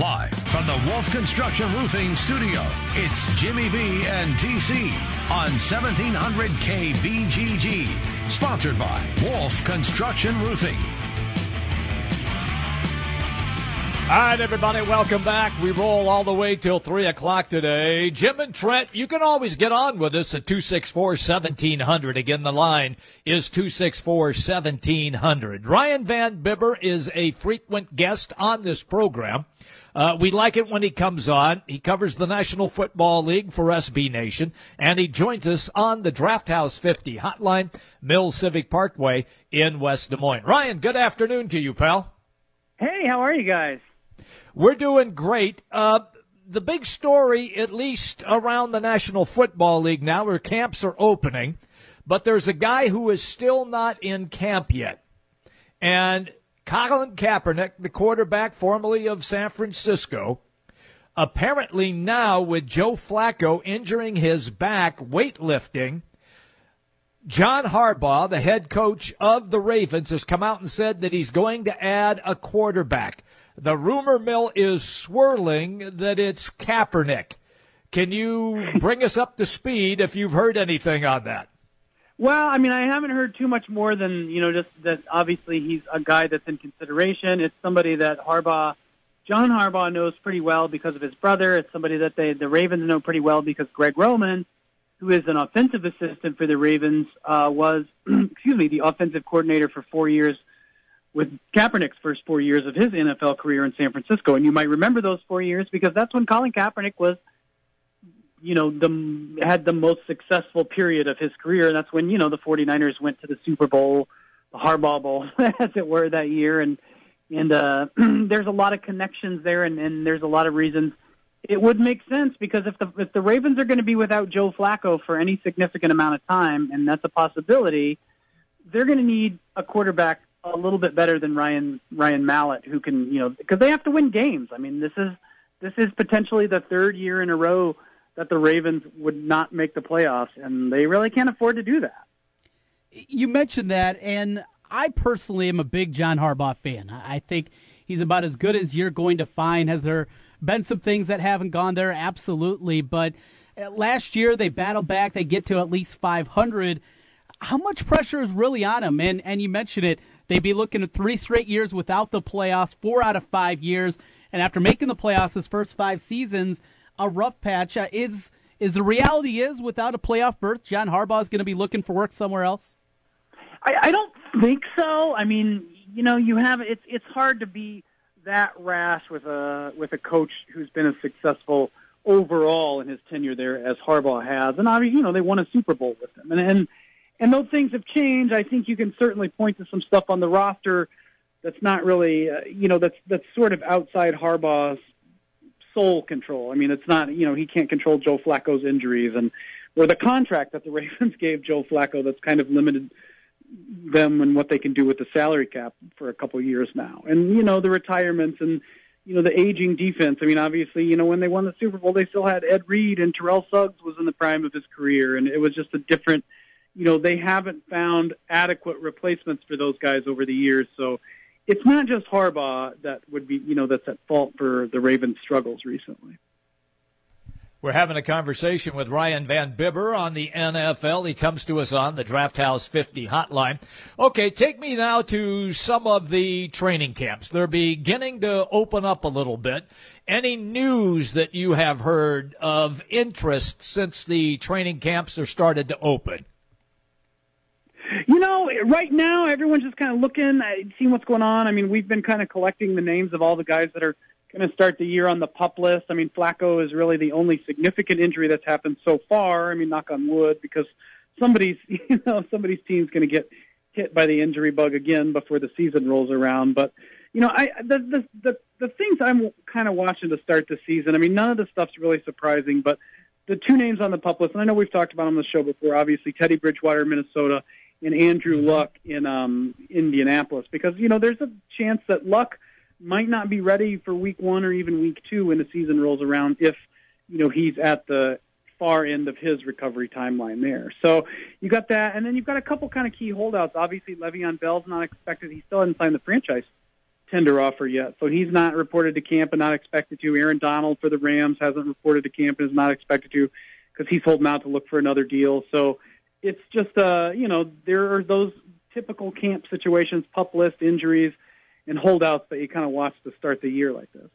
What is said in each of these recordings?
Live from the Wolf Construction Roofing Studio, it's Jimmy B and TC on 1700 KBGG. Sponsored by Wolf Construction Roofing. All right, everybody, welcome back. We roll all the way till 3 o'clock today. Jim and Trent, you can always get on with us at 264 1700. Again, the line is 264 1700. Ryan Van Bibber is a frequent guest on this program. Uh, we like it when he comes on. He covers the National Football League for SB Nation, and he joins us on the Draft House 50 hotline, Mill Civic Parkway in West Des Moines. Ryan, good afternoon to you, pal. Hey, how are you guys? We're doing great. Uh, the big story, at least around the National Football League now, where camps are opening, but there's a guy who is still not in camp yet. And Colin Kaepernick, the quarterback formerly of San Francisco, apparently now with Joe Flacco injuring his back weightlifting, John Harbaugh, the head coach of the Ravens, has come out and said that he's going to add a quarterback. The rumor mill is swirling that it's Kaepernick. Can you bring us up to speed if you've heard anything on that? Well, I mean, I haven't heard too much more than, you know, just that obviously he's a guy that's in consideration. It's somebody that Harbaugh, John Harbaugh knows pretty well because of his brother. It's somebody that they, the Ravens know pretty well because Greg Roman, who is an offensive assistant for the Ravens, uh, was, excuse me, the offensive coordinator for four years with Kaepernick's first four years of his NFL career in San Francisco. And you might remember those four years because that's when Colin Kaepernick was, you know, the had the most successful period of his career. And that's when, you know, the 49ers went to the Super Bowl, the Harbaugh Bowl, as it were, that year. And, and, uh, there's a lot of connections there and, and there's a lot of reasons it would make sense because if the, if the Ravens are going to be without Joe Flacco for any significant amount of time, and that's a possibility, they're going to need a quarterback a little bit better than Ryan Ryan Mallett, who can you know because they have to win games. I mean, this is this is potentially the third year in a row that the Ravens would not make the playoffs, and they really can't afford to do that. You mentioned that, and I personally am a big John Harbaugh fan. I think he's about as good as you're going to find. Has there been some things that haven't gone there? Absolutely, but uh, last year they battled back. They get to at least 500. How much pressure is really on him? And and you mentioned it They'd be looking at three straight years without the playoffs, four out of five years, and after making the playoffs his first five seasons, a rough patch. Uh, is is the reality is without a playoff berth, John Harbaugh is going to be looking for work somewhere else? I, I don't think so. I mean, you know, you have it's it's hard to be that rash with a with a coach who's been as successful overall in his tenure there as Harbaugh has, and obviously, you know, they won a Super Bowl with him, and and and those things have changed. I think you can certainly point to some stuff on the roster that's not really, uh, you know, that's that's sort of outside Harbaugh's sole control. I mean, it's not, you know, he can't control Joe Flacco's injuries and or the contract that the Ravens gave Joe Flacco that's kind of limited them and what they can do with the salary cap for a couple of years now. And you know, the retirements and you know the aging defense. I mean, obviously, you know when they won the Super Bowl, they still had Ed Reed and Terrell Suggs was in the prime of his career, and it was just a different you know, they haven't found adequate replacements for those guys over the years. So it's not just Harbaugh that would be, you know, that's at fault for the Ravens' struggles recently. We're having a conversation with Ryan Van Bibber on the NFL. He comes to us on the Draft House 50 hotline. Okay, take me now to some of the training camps. They're beginning to open up a little bit. Any news that you have heard of interest since the training camps are started to open? You know, right now everyone's just kind of looking, uh, seeing what's going on. I mean, we've been kind of collecting the names of all the guys that are going to start the year on the pup list. I mean, Flacco is really the only significant injury that's happened so far. I mean, knock on wood, because somebody's, you know, somebody's team's going to get hit by the injury bug again before the season rolls around. But you know, I the the the, the things I'm kind of watching to start the season. I mean, none of the stuff's really surprising, but the two names on the pup list, and I know we've talked about on the show before. Obviously, Teddy Bridgewater, Minnesota, and Andrew mm-hmm. Luck in um, Indianapolis because you know there's a chance that Luck might not be ready for Week One or even Week Two when the season rolls around if you know he's at the far end of his recovery timeline there. So you got that, and then you've got a couple kind of key holdouts. Obviously, Le'Veon Bell's not expected; he still hasn't signed the franchise tender offer yet. So he's not reported to camp and not expected to. Aaron Donald for the Rams hasn't reported to camp and is not expected to because he's holding out to look for another deal. So it's just, uh, you know, there are those typical camp situations, pup list injuries, and holdouts that you kind of watch to start the year like this.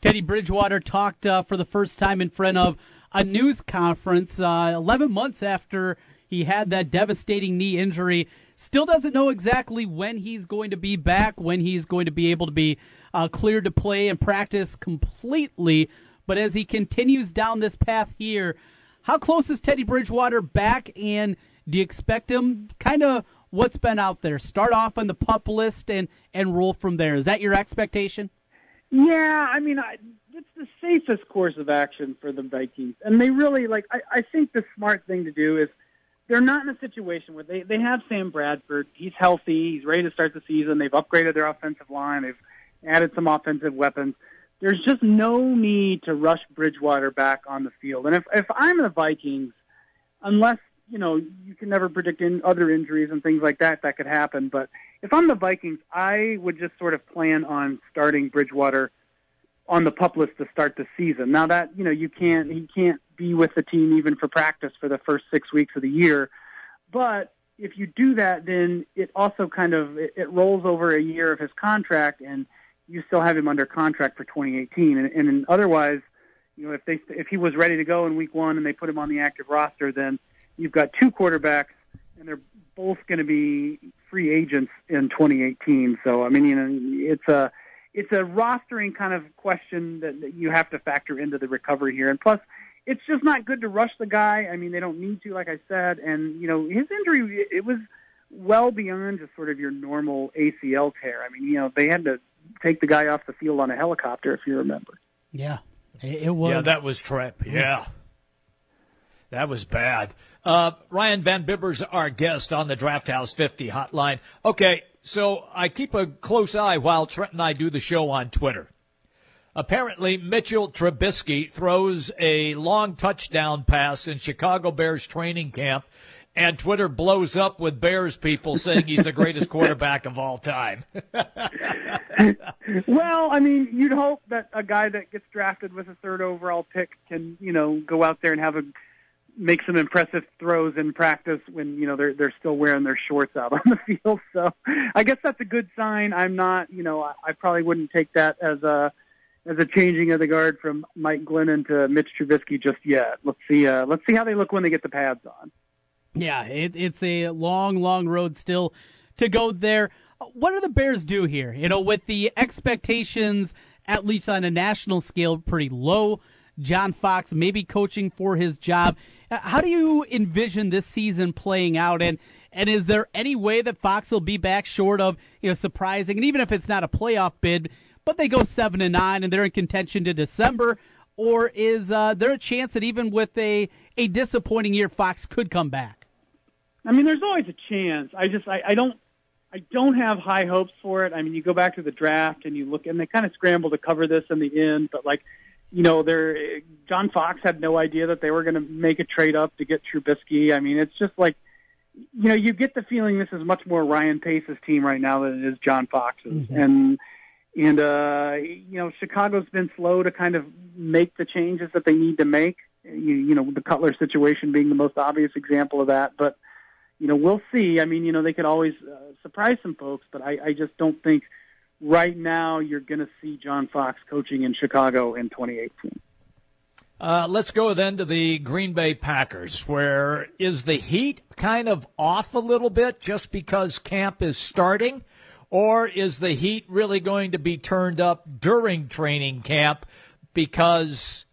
Teddy Bridgewater talked uh, for the first time in front of a news conference uh, 11 months after he had that devastating knee injury. Still doesn't know exactly when he's going to be back, when he's going to be able to be uh, cleared to play and practice completely. But as he continues down this path here, how close is Teddy Bridgewater back? And do you expect him kind of what's been out there? Start off on the pup list and, and roll from there. Is that your expectation? Yeah, I mean, I, it's the safest course of action for the Vikings, and they really like. I, I think the smart thing to do is they're not in a situation where they they have Sam Bradford. He's healthy. He's ready to start the season. They've upgraded their offensive line. They've added some offensive weapons. There's just no need to rush Bridgewater back on the field. And if if I'm the Vikings, unless you know you can never predict in other injuries and things like that that could happen, but if I'm the Vikings, I would just sort of plan on starting Bridgewater on the pup list to start the season. Now that you know you can't he can't be with the team even for practice for the first six weeks of the year, but if you do that, then it also kind of it, it rolls over a year of his contract, and you still have him under contract for 2018. And, and otherwise, you know, if they if he was ready to go in week one and they put him on the active roster, then you've got two quarterbacks, and they're both going to be free agents in 2018. So I mean, you know, it's a it's a rostering kind of question that, that you have to factor into the recovery here. And plus, it's just not good to rush the guy. I mean, they don't need to, like I said. And you know, his injury it was well beyond just sort of your normal ACL tear. I mean, you know, they had to take the guy off the field on a helicopter, if you remember. Yeah, it was. Yeah, that was trip. Yeah. That was bad. Uh, Ryan Van Bibber's our guest on the Draft House 50 hotline. Okay, so I keep a close eye while Trent and I do the show on Twitter. Apparently, Mitchell Trubisky throws a long touchdown pass in Chicago Bears training camp, and Twitter blows up with Bears people saying he's the greatest quarterback of all time. well, I mean, you'd hope that a guy that gets drafted with a third overall pick can, you know, go out there and have a make some impressive throws in practice when you know they're they're still wearing their shorts out on the field. So I guess that's a good sign. I'm not, you know, I, I probably wouldn't take that as a as a changing of the guard from Mike Glennon to Mitch Trubisky just yet. Let's see. Uh, let's see how they look when they get the pads on. Yeah, it, it's a long, long road still to go there. What do the Bears do here? You know, with the expectations, at least on a national scale, pretty low. John Fox maybe coaching for his job. How do you envision this season playing out? And and is there any way that Fox will be back short of you know surprising? And even if it's not a playoff bid, but they go seven and nine and they're in contention to December, or is uh, there a chance that even with a a disappointing year, Fox could come back? I mean, there's always a chance. I just I, I don't I don't have high hopes for it. I mean, you go back to the draft and you look, and they kind of scramble to cover this in the end, but like you know, there John Fox had no idea that they were going to make a trade up to get Trubisky. I mean, it's just like you know, you get the feeling this is much more Ryan Pace's team right now than it is John Fox's, mm-hmm. and and uh, you know, Chicago's been slow to kind of make the changes that they need to make. You, you know, the Cutler situation being the most obvious example of that, but you know, we'll see. I mean, you know, they could always uh, surprise some folks, but I, I just don't think right now you're going to see John Fox coaching in Chicago in 2018. Uh, let's go then to the Green Bay Packers, where is the heat kind of off a little bit just because camp is starting? Or is the heat really going to be turned up during training camp because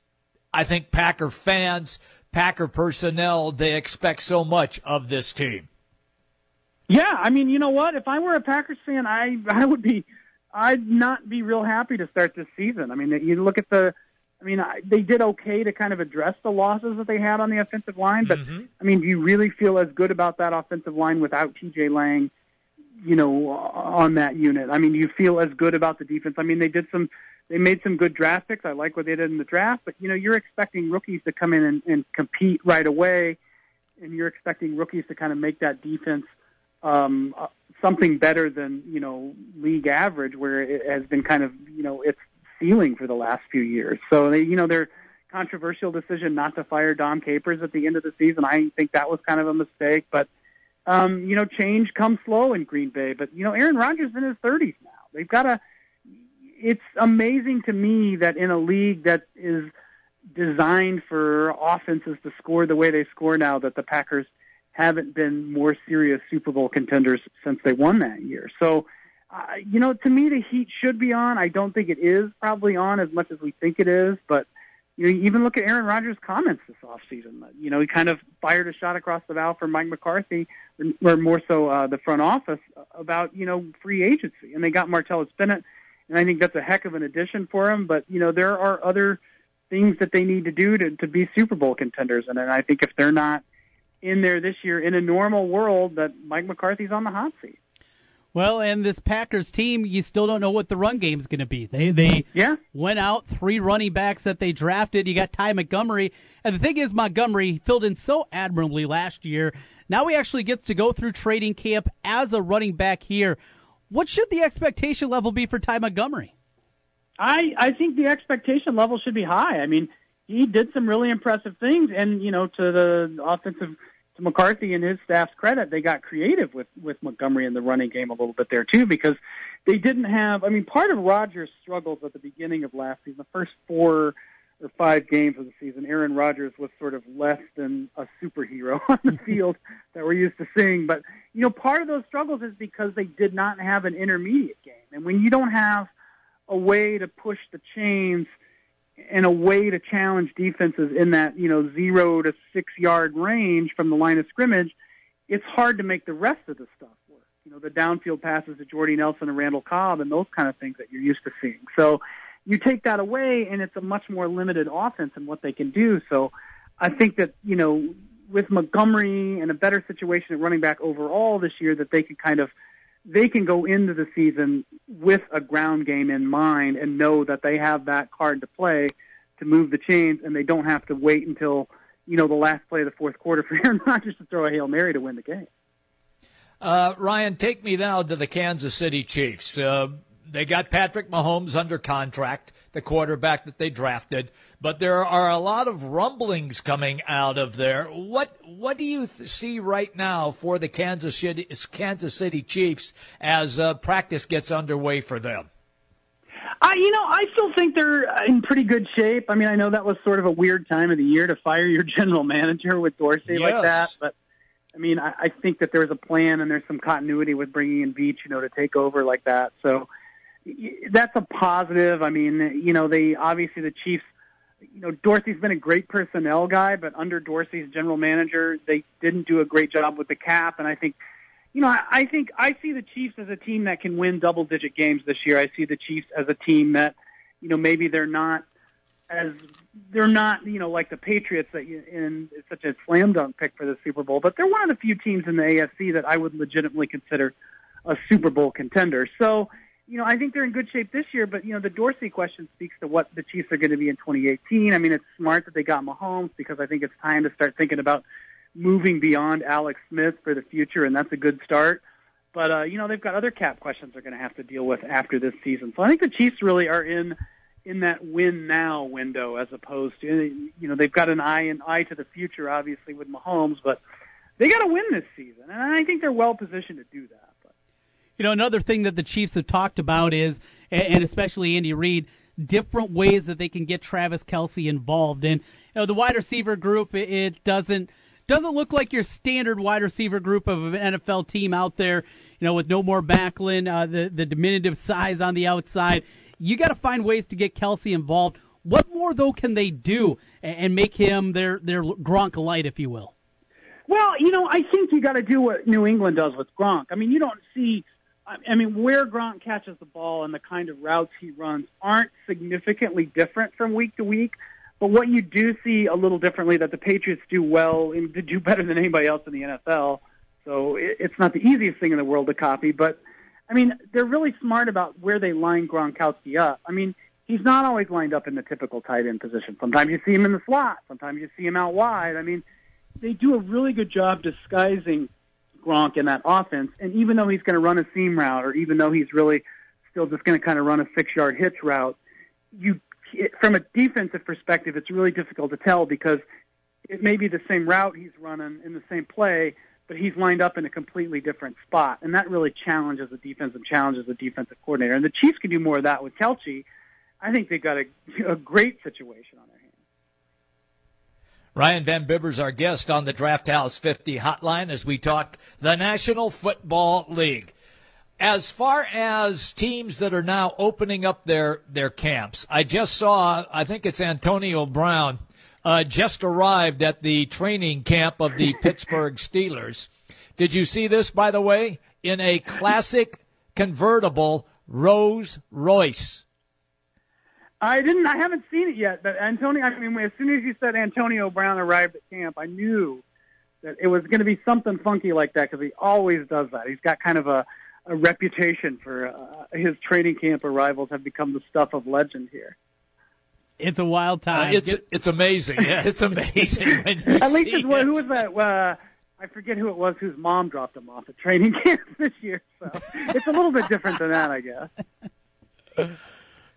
I think Packer fans, Packer personnel, they expect so much of this team? Yeah, I mean, you know what? If I were a Packers fan, I I would be I'd not be real happy to start this season. I mean, you look at the, I mean, I, they did okay to kind of address the losses that they had on the offensive line, but mm-hmm. I mean, do you really feel as good about that offensive line without T.J. Lang, you know, on that unit? I mean, do you feel as good about the defense? I mean, they did some, they made some good draft picks. I like what they did in the draft, but you know, you're expecting rookies to come in and, and compete right away, and you're expecting rookies to kind of make that defense um, uh, something better than you know league average, where it has been kind of you know its ceiling for the last few years. So they, you know, their controversial decision not to fire Dom Capers at the end of the season, I think that was kind of a mistake. But um, you know, change comes slow in Green Bay. But you know, Aaron Rodgers is in his 30s now. They've got a. It's amazing to me that in a league that is designed for offenses to score the way they score now, that the Packers haven't been more serious Super Bowl contenders since they won that year. So, uh, you know, to me, the heat should be on. I don't think it is probably on as much as we think it is, but you know, even look at Aaron Rodgers' comments this offseason. You know, he kind of fired a shot across the bow for Mike McCarthy, or more so uh, the front office, about, you know, free agency. And they got Martellus Bennett, and I think that's a heck of an addition for him. But, you know, there are other things that they need to do to, to be Super Bowl contenders. And, and I think if they're not – in there this year in a normal world that Mike McCarthy's on the hot seat. Well, and this Packers team, you still don't know what the run game's going to be. They they yeah. went out three running backs that they drafted. You got Ty Montgomery, and the thing is, Montgomery filled in so admirably last year. Now he actually gets to go through training camp as a running back here. What should the expectation level be for Ty Montgomery? I I think the expectation level should be high. I mean, he did some really impressive things. And you know, to the offensive to McCarthy and his staff's credit, they got creative with with Montgomery in the running game a little bit there too, because they didn't have. I mean, part of Rodgers' struggles at the beginning of last season, the first four or five games of the season, Aaron Rodgers was sort of less than a superhero on the field that we're used to seeing. But you know, part of those struggles is because they did not have an intermediate game, and when you don't have a way to push the chains and a way to challenge defenses in that you know zero to six yard range from the line of scrimmage, it's hard to make the rest of the stuff work. You know, the downfield passes to Jordy Nelson and Randall Cobb and those kind of things that you're used to seeing. So you take that away, and it's a much more limited offense in what they can do. So I think that you know with Montgomery and a better situation at running back overall this year, that they can kind of they can go into the season with a ground game in mind and know that they have that card to play to move the chains, and they don't have to wait until you know the last play of the fourth quarter for Aaron Rodgers to throw a hail mary to win the game. Uh, Ryan, take me now to the Kansas City Chiefs. Uh, they got Patrick Mahomes under contract, the quarterback that they drafted, but there are a lot of rumblings coming out of there. What what do you th- see right now for the Kansas City Kansas City Chiefs as uh, practice gets underway for them? I, you know, I still think they're in pretty good shape. I mean, I know that was sort of a weird time of the year to fire your general manager with Dorsey yes. like that, but I mean, I, I think that there's a plan and there's some continuity with bringing in Veach, you know, to take over like that. So that's a positive. I mean, you know, they obviously the Chiefs. You know, Dorsey's been a great personnel guy, but under Dorsey's general manager, they didn't do a great job with the cap. And I think, you know, I, I think I see the Chiefs as a team that can win double-digit games this year. I see the Chiefs as a team that, you know, maybe they're not as they're not, you know, like the Patriots that you, in such a slam dunk pick for the Super Bowl, but they're one of the few teams in the AFC that I would legitimately consider a Super Bowl contender. So you know, I think they're in good shape this year, but you know, the Dorsey question speaks to what the Chiefs are going to be in 2018. I mean, it's smart that they got Mahomes because I think it's time to start thinking about moving beyond Alex Smith for the future, and that's a good start. But uh, you know, they've got other cap questions they're going to have to deal with after this season. So I think the Chiefs really are in in that win now window as opposed to you know they've got an eye and eye to the future, obviously with Mahomes, but they got to win this season, and I think they're well positioned to do that. You know, another thing that the Chiefs have talked about is, and especially Andy Reid, different ways that they can get Travis Kelce involved. And you know, the wide receiver group, it doesn't doesn't look like your standard wide receiver group of an NFL team out there. You know, with no more Maclin, uh, the the diminutive size on the outside. You got to find ways to get Kelce involved. What more though can they do and make him their their Gronk light, if you will? Well, you know, I think you got to do what New England does with Gronk. I mean, you don't see I mean, where Gronk catches the ball and the kind of routes he runs aren't significantly different from week to week. But what you do see a little differently that the Patriots do well and do better than anybody else in the NFL. So it's not the easiest thing in the world to copy, but I mean, they're really smart about where they line Gronkowski up. I mean, he's not always lined up in the typical tight end position. Sometimes you see him in the slot. Sometimes you see him out wide. I mean, they do a really good job disguising Gronk in that offense. And even though he's going to run a seam route, or even though he's really still just going to kind of run a six-yard hitch route, you from a defensive perspective, it's really difficult to tell because it may be the same route he's running in the same play, but he's lined up in a completely different spot, and that really challenges the defense and challenges the defensive coordinator. And the Chiefs can do more of that with Kelce. I think they've got a, a great situation on hands. Ryan Van Bibber's our guest on the Draft House 50 hotline as we talk the National Football League. As far as teams that are now opening up their, their camps, I just saw, I think it's Antonio Brown uh, just arrived at the training camp of the Pittsburgh Steelers. Did you see this, by the way? In a classic convertible Rolls Royce. I didn't. I haven't seen it yet. But Antonio, I mean, as soon as you said Antonio Brown arrived at camp, I knew that it was going to be something funky like that because he always does that. He's got kind of a, a reputation for uh, his training camp arrivals have become the stuff of legend here. It's a wild uh, time. Uh, it's Get- it's amazing. Yeah, it's amazing. at least it's, who was that? Uh, I forget who it was whose mom dropped him off at training camp this year. So it's a little bit different than that, I guess.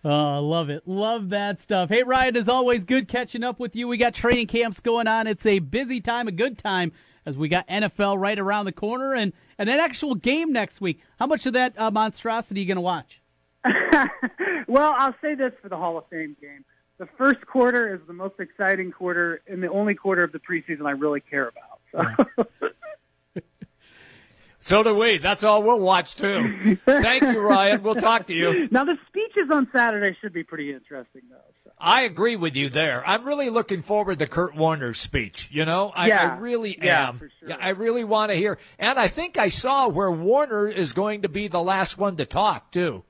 Oh, love it. Love that stuff. Hey, Ryan, as always, good catching up with you. We got training camps going on. It's a busy time, a good time, as we got NFL right around the corner and, and an actual game next week. How much of that uh, monstrosity are you going to watch? well, I'll say this for the Hall of Fame game the first quarter is the most exciting quarter and the only quarter of the preseason I really care about. So. so do we. That's all we'll watch too. Thank you, Ryan. We'll talk to you. Now the speeches on Saturday should be pretty interesting, though. So. I agree with you there. I'm really looking forward to Kurt Warner's speech. You know, I, yeah. I really yeah, am. For sure. Yeah, I really want to hear. And I think I saw where Warner is going to be the last one to talk too.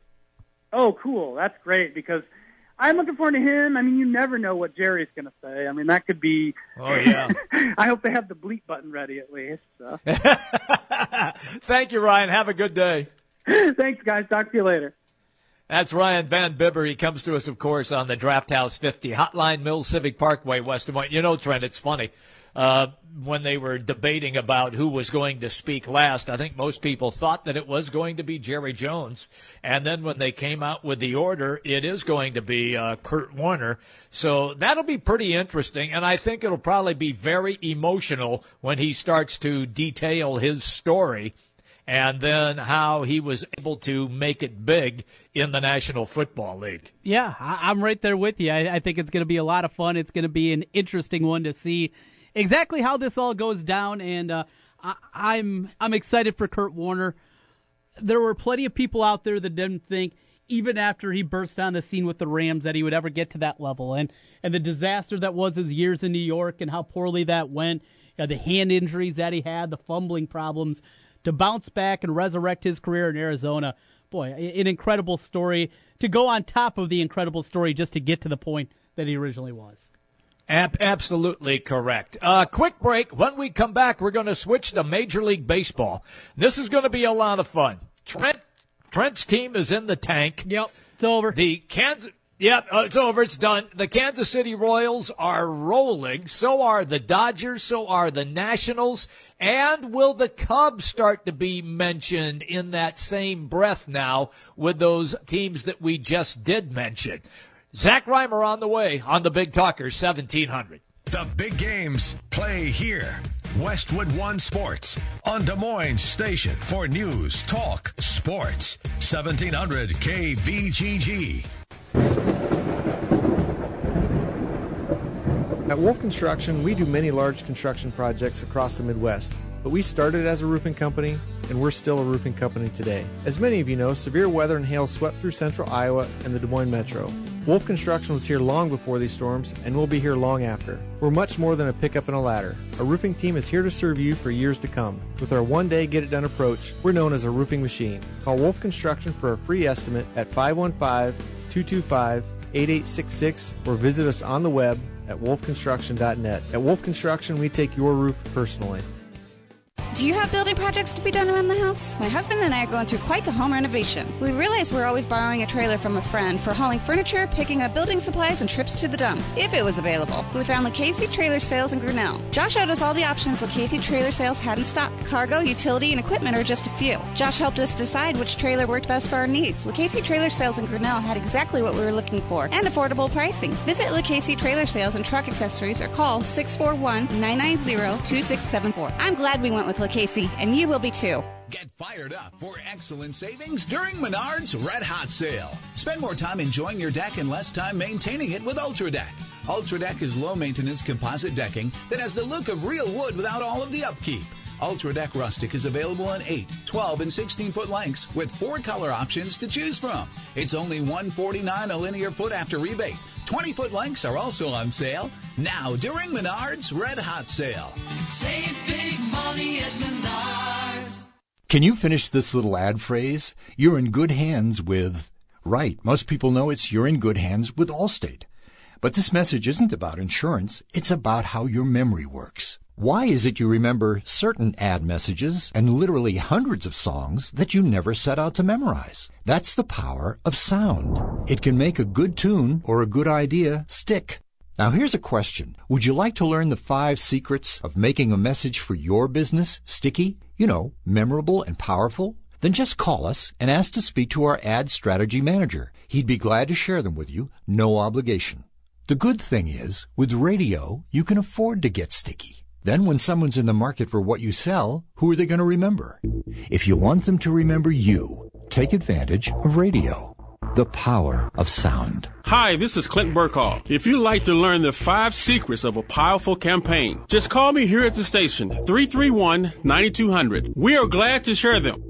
Oh, cool. That's great because – I'm looking forward to him. I mean, you never know what Jerry's going to say. I mean, that could be. Oh yeah. I hope they have the bleep button ready at least. So. Thank you, Ryan. Have a good day. Thanks, guys. Talk to you later. That's Ryan Van Bibber. He comes to us, of course, on the Draft House 50 Hotline Mills Civic Parkway, West Des Moines. You know, Trent, it's funny uh, when they were debating about who was going to speak last. I think most people thought that it was going to be Jerry Jones. And then when they came out with the order, it is going to be uh, Kurt Warner. So that'll be pretty interesting. And I think it'll probably be very emotional when he starts to detail his story and then how he was able to make it big in the National Football League. Yeah, I'm right there with you. I, I think it's going to be a lot of fun. It's going to be an interesting one to see exactly how this all goes down, and uh, I, I'm I'm excited for Kurt Warner. There were plenty of people out there that didn't think, even after he burst on the scene with the Rams, that he would ever get to that level, and and the disaster that was his years in New York and how poorly that went, uh, the hand injuries that he had, the fumbling problems, to bounce back and resurrect his career in Arizona. Boy, an incredible story to go on top of the incredible story just to get to the point that he originally was. Ab- absolutely correct. Uh, quick break. When we come back, we're going to switch to Major League Baseball. This is going to be a lot of fun. Trent, Trent's team is in the tank. Yep, it's over. The Kansas. Yep, uh, it's over. It's done. The Kansas City Royals are rolling. So are the Dodgers. So are the Nationals. And will the Cubs start to be mentioned in that same breath now with those teams that we just did mention? Zach Rymer on the way on the Big Talker 1700. The big games play here. Westwood One Sports on Des Moines Station for news, talk, sports. 1700 KBGG. At Wolf Construction, we do many large construction projects across the Midwest, but we started as a roofing company and we're still a roofing company today. As many of you know, severe weather and hail swept through central Iowa and the Des Moines metro. Wolf Construction was here long before these storms and will be here long after. We're much more than a pickup and a ladder. Our roofing team is here to serve you for years to come. With our one day get it done approach, we're known as a roofing machine. Call Wolf Construction for a free estimate at 515 225 8866 or visit us on the web at wolfconstruction.net. At Wolf Construction, we take your roof personally. Do you have building projects to be done around the house? My husband and I are going through quite the home renovation. We realize we're always borrowing a trailer from a friend for hauling furniture, picking up building supplies, and trips to the dump, if it was available. We found Lucchese Trailer Sales in Grinnell. Josh showed us all the options Lucchese Trailer Sales had in stock. Cargo, utility, and equipment are just a few. Josh helped us decide which trailer worked best for our needs. Lucchese Trailer Sales in Grinnell had exactly what we were looking for and affordable pricing. Visit Lucchese Trailer Sales and Truck Accessories or call 641 990 2674. I'm glad we went with Lucchese, and you will be too. Get fired up for excellent savings during Menards Red Hot Sale. Spend more time enjoying your deck and less time maintaining it with Ultra Deck. Ultra Deck is low maintenance composite decking that has the look of real wood without all of the upkeep. Ultra Deck Rustic is available in 8, 12, and 16 foot lengths with four color options to choose from. It's only 149 a linear foot after rebate. 20 foot lengths are also on sale now during Menards Red Hot Sale. Save big money at Menards. Can you finish this little ad phrase? You're in good hands with. Right, most people know it's you're in good hands with Allstate. But this message isn't about insurance, it's about how your memory works. Why is it you remember certain ad messages and literally hundreds of songs that you never set out to memorize? That's the power of sound. It can make a good tune or a good idea stick. Now here's a question. Would you like to learn the five secrets of making a message for your business sticky, you know, memorable and powerful? Then just call us and ask to speak to our ad strategy manager. He'd be glad to share them with you, no obligation. The good thing is, with radio, you can afford to get sticky. Then when someone's in the market for what you sell, who are they going to remember? If you want them to remember you, take advantage of radio. The power of sound. Hi, this is Clint Burkall. If you'd like to learn the five secrets of a powerful campaign, just call me here at the station, 331 9200. We are glad to share them.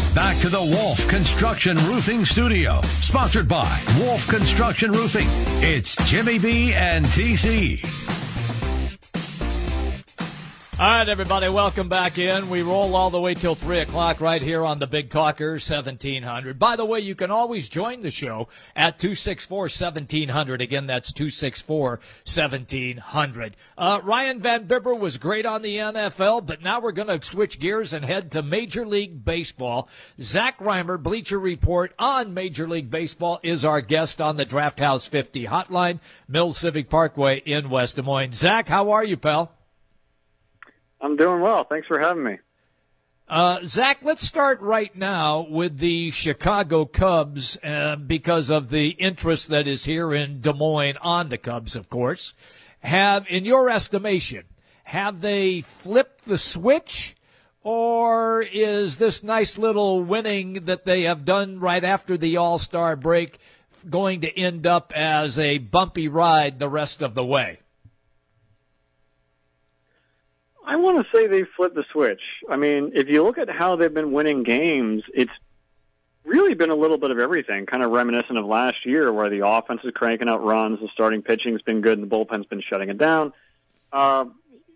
Back to the Wolf Construction Roofing Studio, sponsored by Wolf Construction Roofing. It's Jimmy B and TC. All right, everybody, welcome back in. We roll all the way till 3 o'clock right here on the Big Talker 1700. By the way, you can always join the show at 264 1700. Again, that's 264 1700. Uh, Ryan Van Bibber was great on the NFL, but now we're going to switch gears and head to Major League Baseball. Zach Rymer, Bleacher Report on Major League Baseball, is our guest on the Draft House 50 hotline, Mill Civic Parkway in West Des Moines. Zach, how are you, pal? I'm doing well. Thanks for having me. Uh, Zach, let's start right now with the Chicago Cubs uh, because of the interest that is here in Des Moines on the Cubs, of course. Have, in your estimation, have they flipped the switch? Or is this nice little winning that they have done right after the All Star break going to end up as a bumpy ride the rest of the way? I want to say they flipped the switch. I mean, if you look at how they've been winning games, it's really been a little bit of everything, kind of reminiscent of last year where the offense is cranking out runs, the starting pitching's been good, and the bullpen's been shutting it down, uh,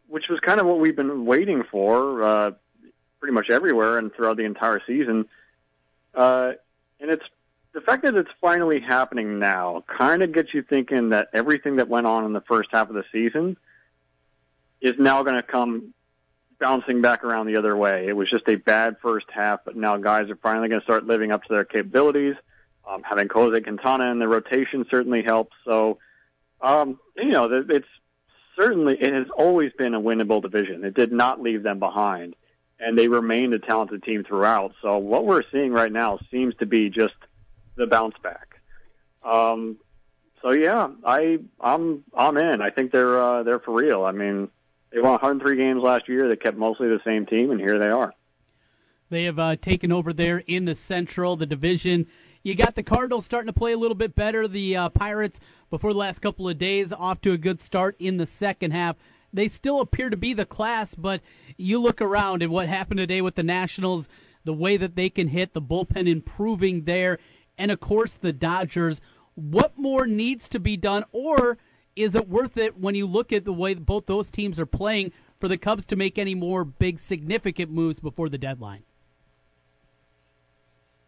which was kind of what we've been waiting for uh, pretty much everywhere and throughout the entire season. Uh, and it's the fact that it's finally happening now kind of gets you thinking that everything that went on in the first half of the season – is now going to come bouncing back around the other way. It was just a bad first half, but now guys are finally going to start living up to their capabilities. Um, having Jose Quintana in the rotation certainly helps. So, um, you know, it's certainly it has always been a winnable division. It did not leave them behind, and they remained a talented team throughout. So, what we're seeing right now seems to be just the bounce back. Um, so yeah, I I'm I'm in. I think they're uh, they're for real. I mean, they won 103 games last year. They kept mostly the same team, and here they are. They have uh, taken over there in the Central, the division. You got the Cardinals starting to play a little bit better. The uh, Pirates, before the last couple of days, off to a good start in the second half. They still appear to be the class, but you look around and what happened today with the Nationals, the way that they can hit, the bullpen improving there, and of course the Dodgers. What more needs to be done, or is it worth it when you look at the way both those teams are playing for the Cubs to make any more big significant moves before the deadline?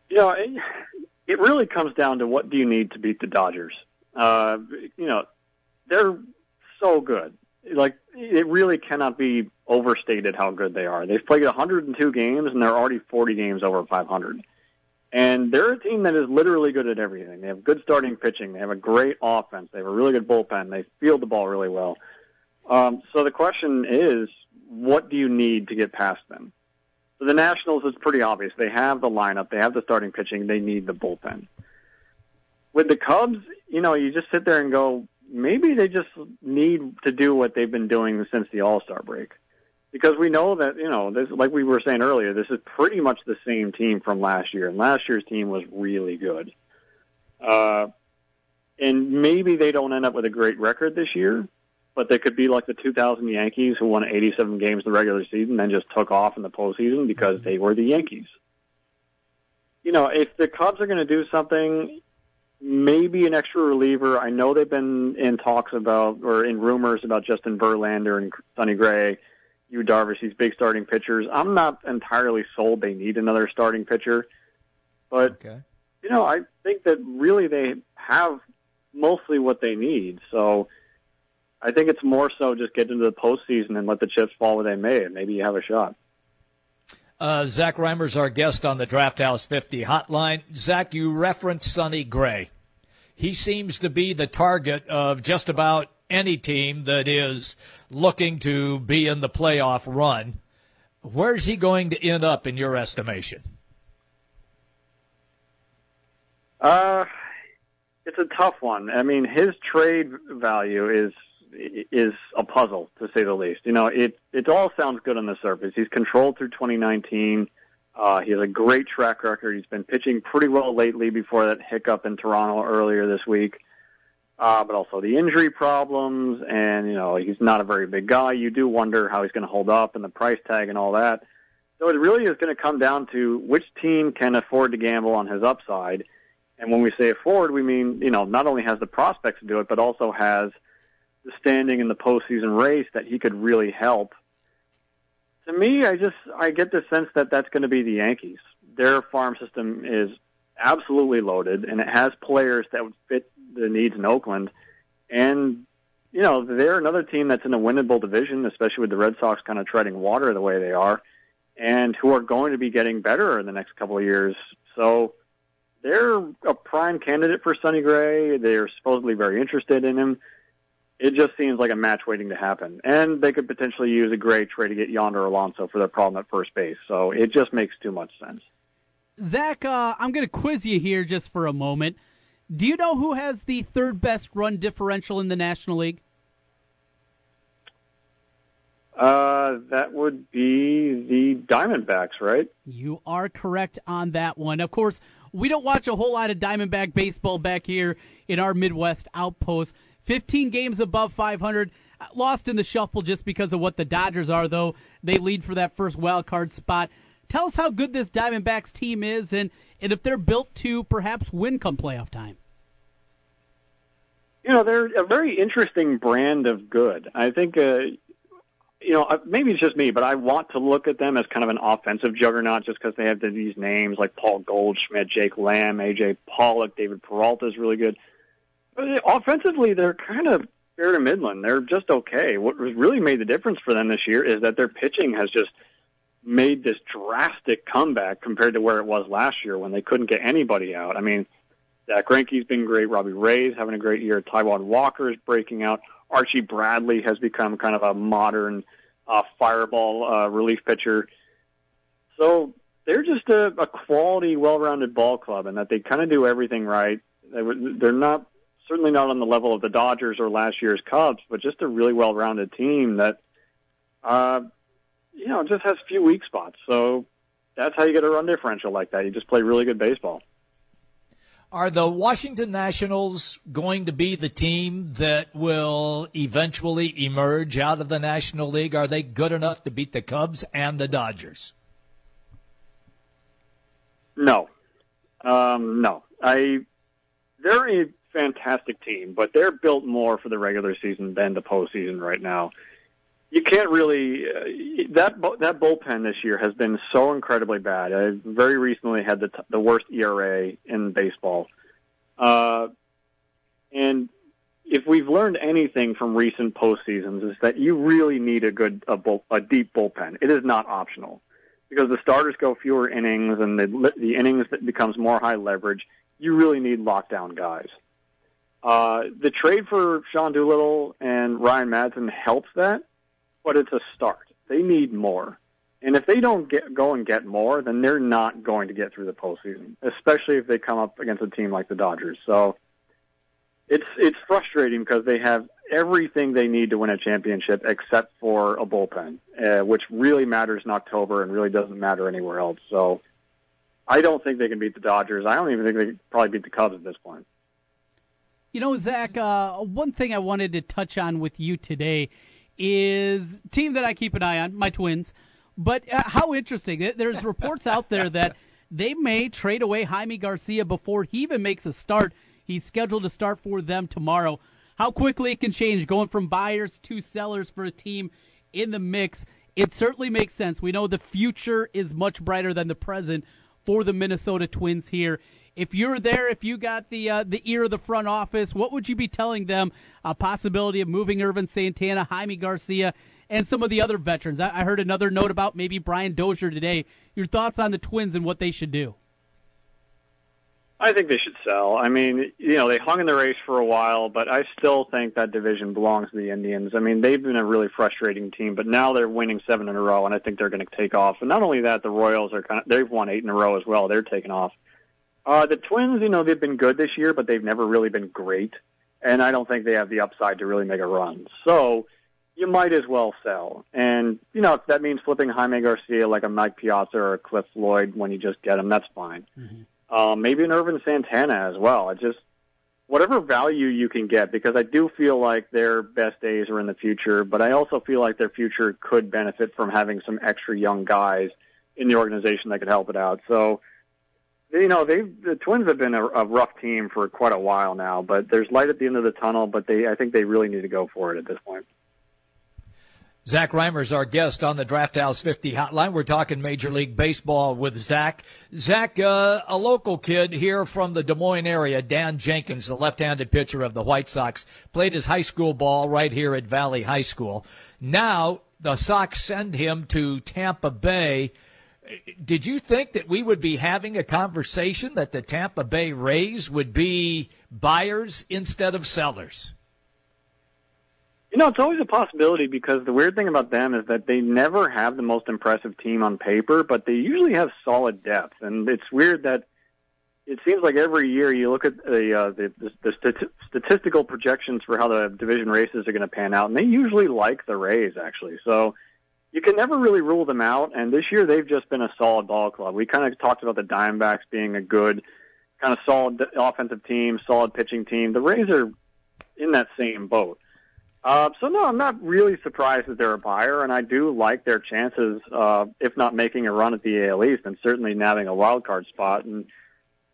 You know, it, it really comes down to what do you need to beat the Dodgers. Uh, you know, they're so good. Like it really cannot be overstated how good they are. They've played 102 games and they're already 40 games over 500. And they're a team that is literally good at everything. They have good starting pitching. They have a great offense. They have a really good bullpen. They field the ball really well. Um, so the question is, what do you need to get past them? For the Nationals, it's pretty obvious. They have the lineup. They have the starting pitching. They need the bullpen. With the Cubs, you know, you just sit there and go, maybe they just need to do what they've been doing since the All Star break because we know that you know this like we were saying earlier this is pretty much the same team from last year. And last year's team was really good. Uh and maybe they don't end up with a great record this year but they could be like the 2000 Yankees who won 87 games the regular season and just took off in the postseason because they were the Yankees. You know if the Cubs are going to do something maybe an extra reliever. I know they've been in talks about or in rumors about Justin Verlander and Sonny Gray Yu Darvish, these big starting pitchers. I'm not entirely sold they need another starting pitcher, but okay. you know, I think that really they have mostly what they need. So I think it's more so just get into the postseason and let the chips fall where they may, and maybe you have a shot. Uh, Zach Rymer's our guest on the Draft House 50 hotline. Zach, you referenced Sonny Gray. He seems to be the target of just about any team that is looking to be in the playoff run. Where's he going to end up in your estimation? Uh, it's a tough one. I mean, his trade value is is a puzzle to say the least. You know, it it all sounds good on the surface. He's controlled through 2019. Uh, he has a great track record. He's been pitching pretty well lately before that hiccup in Toronto earlier this week uh, but also the injury problems, and you know he's not a very big guy. You do wonder how he's going to hold up, and the price tag, and all that. So it really is going to come down to which team can afford to gamble on his upside. And when we say afford, we mean you know not only has the prospects to do it, but also has the standing in the postseason race that he could really help. To me, I just I get the sense that that's going to be the Yankees. Their farm system is absolutely loaded, and it has players that would fit the needs in Oakland. And, you know, they're another team that's in a winnable division, especially with the Red Sox kind of treading water the way they are, and who are going to be getting better in the next couple of years. So they're a prime candidate for Sonny Gray. They're supposedly very interested in him. it just seems like a match waiting to happen. And they could potentially use a great trade to get Yonder Alonso for their problem at first base. So it just makes too much sense. Zach, uh, I'm going to quiz you here just for a moment. Do you know who has the third best run differential in the National League? Uh, that would be the Diamondbacks, right? You are correct on that one. Of course, we don't watch a whole lot of Diamondback baseball back here in our Midwest outpost. 15 games above 500. Lost in the shuffle just because of what the Dodgers are, though. They lead for that first wild card spot. Tell us how good this Diamondbacks team is and, and if they're built to perhaps win come playoff time. You know, they're a very interesting brand of good. I think, uh, you know, uh, maybe it's just me, but I want to look at them as kind of an offensive juggernaut just because they have these names like Paul Goldschmidt, Jake Lamb, AJ Pollock, David Peralta is really good. But offensively, they're kind of fair to Midland. They're just okay. What really made the difference for them this year is that their pitching has just made this drastic comeback compared to where it was last year when they couldn't get anybody out. I mean, Zack Greinke's been great. Robbie Ray's having a great year. Taijuan Walker is breaking out. Archie Bradley has become kind of a modern uh, fireball uh, relief pitcher. So they're just a, a quality, well-rounded ball club, and that they kind of do everything right. They, they're not certainly not on the level of the Dodgers or last year's Cubs, but just a really well-rounded team that, uh, you know, just has a few weak spots. So that's how you get a run differential like that. You just play really good baseball. Are the Washington Nationals going to be the team that will eventually emerge out of the National League? Are they good enough to beat the Cubs and the Dodgers? No, um, no. I they're a fantastic team, but they're built more for the regular season than the postseason right now. You can't really uh, that that bullpen this year has been so incredibly bad. I very recently had the the worst ERA in baseball, uh, and if we've learned anything from recent postseasons, is that you really need a good a, bull, a deep bullpen. It is not optional because the starters go fewer innings and the the innings that becomes more high leverage. You really need lockdown guys. Uh, the trade for Sean Doolittle and Ryan Madson helps that, but it's a start. They need more. And if they don't get go and get more, then they're not going to get through the postseason, especially if they come up against a team like the Dodgers. So it's it's frustrating because they have everything they need to win a championship except for a bullpen, uh, which really matters in October and really doesn't matter anywhere else. So I don't think they can beat the Dodgers. I don't even think they can probably beat the Cubs at this point. You know, Zach, uh, one thing I wanted to touch on with you today is team that I keep an eye on, my Twins. But uh, how interesting! There's reports out there that they may trade away Jaime Garcia before he even makes a start. He's scheduled to start for them tomorrow. How quickly it can change, going from buyers to sellers for a team in the mix. It certainly makes sense. We know the future is much brighter than the present for the Minnesota Twins here if you're there, if you got the uh, the ear of the front office, what would you be telling them? A possibility of moving Ervin Santana, Jaime Garcia, and some of the other veterans. I, I heard another note about maybe Brian Dozier today. Your thoughts on the Twins and what they should do? I think they should sell. I mean, you know, they hung in the race for a while, but I still think that division belongs to the Indians. I mean, they've been a really frustrating team, but now they're winning seven in a row, and I think they're going to take off. And not only that, the Royals are kind of they've won eight in a row as well. They're taking off. Uh, the Twins, you know, they've been good this year, but they've never really been great, and I don't think they have the upside to really make a run. So you might as well sell. And you know, if that means flipping Jaime Garcia like a Mike Piazza or a Cliff Floyd when you just get him, that's fine. Mm-hmm. Um, maybe an Ervin Santana as well. It just whatever value you can get because I do feel like their best days are in the future, but I also feel like their future could benefit from having some extra young guys in the organization that could help it out. So you know, they the Twins have been a, a rough team for quite a while now, but there's light at the end of the tunnel. But they, I think, they really need to go for it at this point. Zach Rymer's our guest on the Draft House 50 hotline. We're talking Major League Baseball with Zach. Zach, uh, a local kid here from the Des Moines area, Dan Jennings, the left-handed pitcher of the White Sox, played his high school ball right here at Valley High School. Now the Sox send him to Tampa Bay did you think that we would be having a conversation that the Tampa Bay Rays would be buyers instead of sellers? You know, it's always a possibility because the weird thing about them is that they never have the most impressive team on paper, but they usually have solid depth. And it's weird that it seems like every year you look at the uh, the, the, the stati- statistical projections for how the division races are going to pan out, and they usually like the Rays actually. So you can never really rule them out. And this year they've just been a solid ball club. We kind of talked about the Diamondbacks being a good kind of solid offensive team, solid pitching team. The Rays are in that same boat. Uh, so no, I'm not really surprised that they're a buyer, and I do like their chances, uh, if not making a run at the AL East, and certainly nabbing a wild card spot. And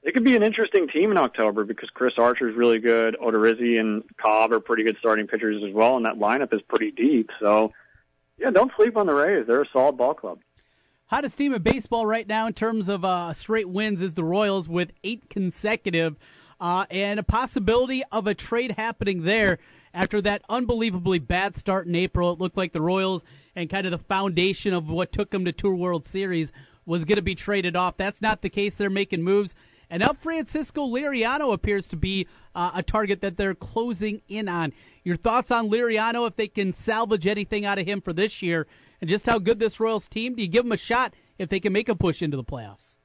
it could be an interesting team in October because Chris Archer is really good. Odorizzi and Cobb are pretty good starting pitchers as well, and that lineup is pretty deep. So, yeah, don't sleep on the Rays. They're a solid ball club. Hottest team in baseball right now in terms of uh, straight wins is the Royals with eight consecutive, uh, and a possibility of a trade happening there after that unbelievably bad start in April. It looked like the Royals and kind of the foundation of what took them to Tour World Series was going to be traded off. That's not the case. They're making moves. And up Francisco Liriano appears to be uh, a target that they're closing in on. Your thoughts on Liriano, if they can salvage anything out of him for this year, and just how good this Royals team? Do you give them a shot if they can make a push into the playoffs?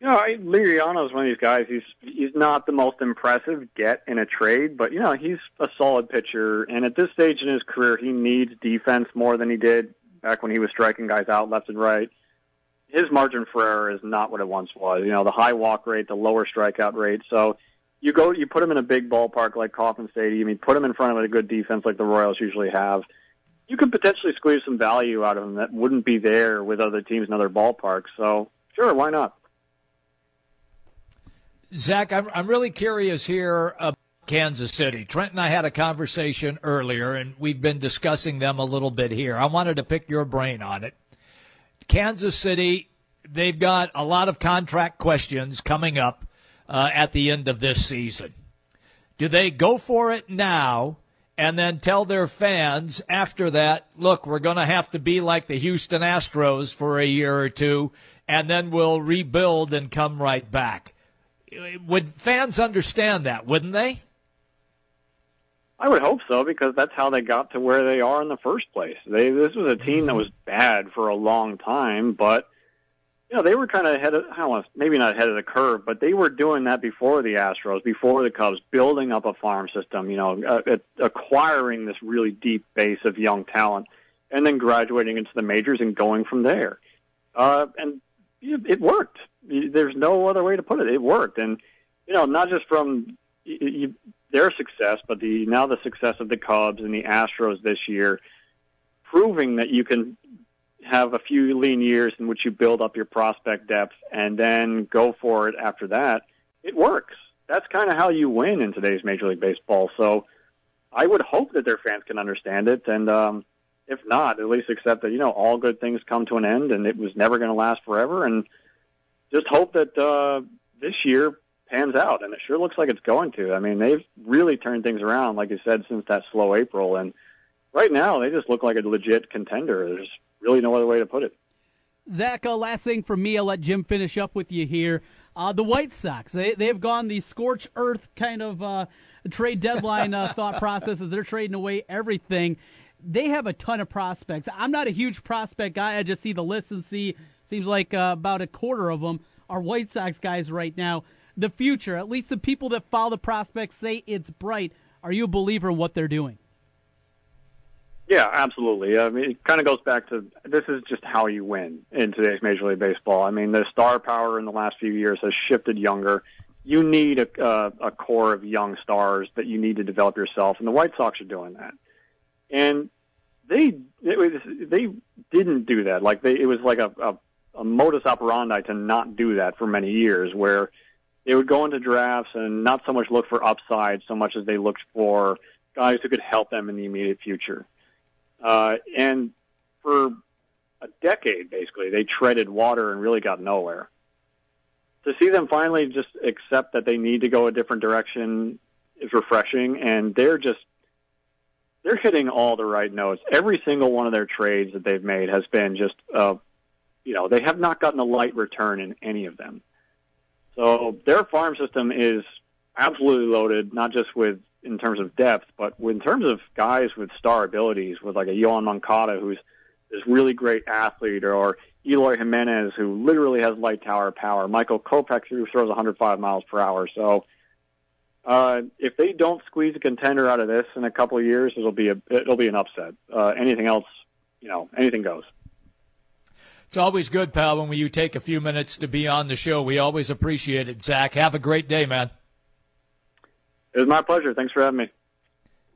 You know, I, Liriano is one of these guys. He's he's not the most impressive get in a trade, but you know he's a solid pitcher. And at this stage in his career, he needs defense more than he did back when he was striking guys out left and right. His margin for error is not what it once was. You know, the high walk rate, the lower strikeout rate. So you go, you put him in a big ballpark like Kauffman Stadium. You put him in front of a good defense like the Royals usually have. You could potentially squeeze some value out of him that wouldn't be there with other teams in other ballparks. So sure, why not? Zach, I'm, I'm really curious here about Kansas City. Trent and I had a conversation earlier, and we've been discussing them a little bit here. I wanted to pick your brain on it. Kansas City, they've got a lot of contract questions coming up uh, at the end of this season. Do they go for it now and then tell their fans after that, look, we're going to have to be like the Houston Astros for a year or two, and then we'll rebuild and come right back? Would fans understand that, wouldn't they? I would hope so because that's how they got to where they are in the first place. They this was a team that was bad for a long time, but you know they were kind of ahead of I don't want to, maybe not ahead of the curve, but they were doing that before the Astros, before the Cubs, building up a farm system. You know, uh, acquiring this really deep base of young talent, and then graduating into the majors and going from there. Uh, and it worked. There's no other way to put it. It worked, and you know, not just from you, their success, but the now the success of the Cubs and the Astros this year, proving that you can have a few lean years in which you build up your prospect depth and then go for it after that. It works. That's kind of how you win in today's Major League Baseball. So I would hope that their fans can understand it, and um, if not, at least accept that you know all good things come to an end, and it was never going to last forever, and just hope that uh, this year pans out, and it sure looks like it's going to. I mean, they've really turned things around, like you said, since that slow April, and right now they just look like a legit contender. There's really no other way to put it. Zach, uh, last thing for me, I'll let Jim finish up with you here. Uh, the White Sox, they, they've gone the scorch earth kind of uh, trade deadline uh, thought process as they're trading away everything. They have a ton of prospects. I'm not a huge prospect guy. I just see the list and see, seems like uh, about a quarter of them are White Sox guys right now the future, at least the people that follow the prospects say it's bright. Are you a believer in what they're doing? Yeah, absolutely. I mean, it kind of goes back to this is just how you win in today's Major League Baseball. I mean, the star power in the last few years has shifted younger. You need a, uh, a core of young stars that you need to develop yourself, and the White Sox are doing that. And they it was, they didn't do that. Like they, it was like a, a, a modus operandi to not do that for many years, where they would go into drafts and not so much look for upside so much as they looked for guys who could help them in the immediate future. Uh, and for a decade, basically, they treaded water and really got nowhere. To see them finally just accept that they need to go a different direction is refreshing, and they're just they're hitting all the right notes. Every single one of their trades that they've made has been just, uh, you know, they have not gotten a light return in any of them. So their farm system is absolutely loaded, not just with in terms of depth, but in terms of guys with star abilities, with like a Yoan Moncada, who's this really great athlete, or Eloy Jimenez, who literally has light tower power, Michael Kopech, who throws 105 miles per hour. So, uh, if they don't squeeze a contender out of this in a couple of years, it'll be a it'll be an upset. Uh, anything else, you know, anything goes. It's always good, pal, when you take a few minutes to be on the show. We always appreciate it, Zach. Have a great day, man. It was my pleasure. Thanks for having me.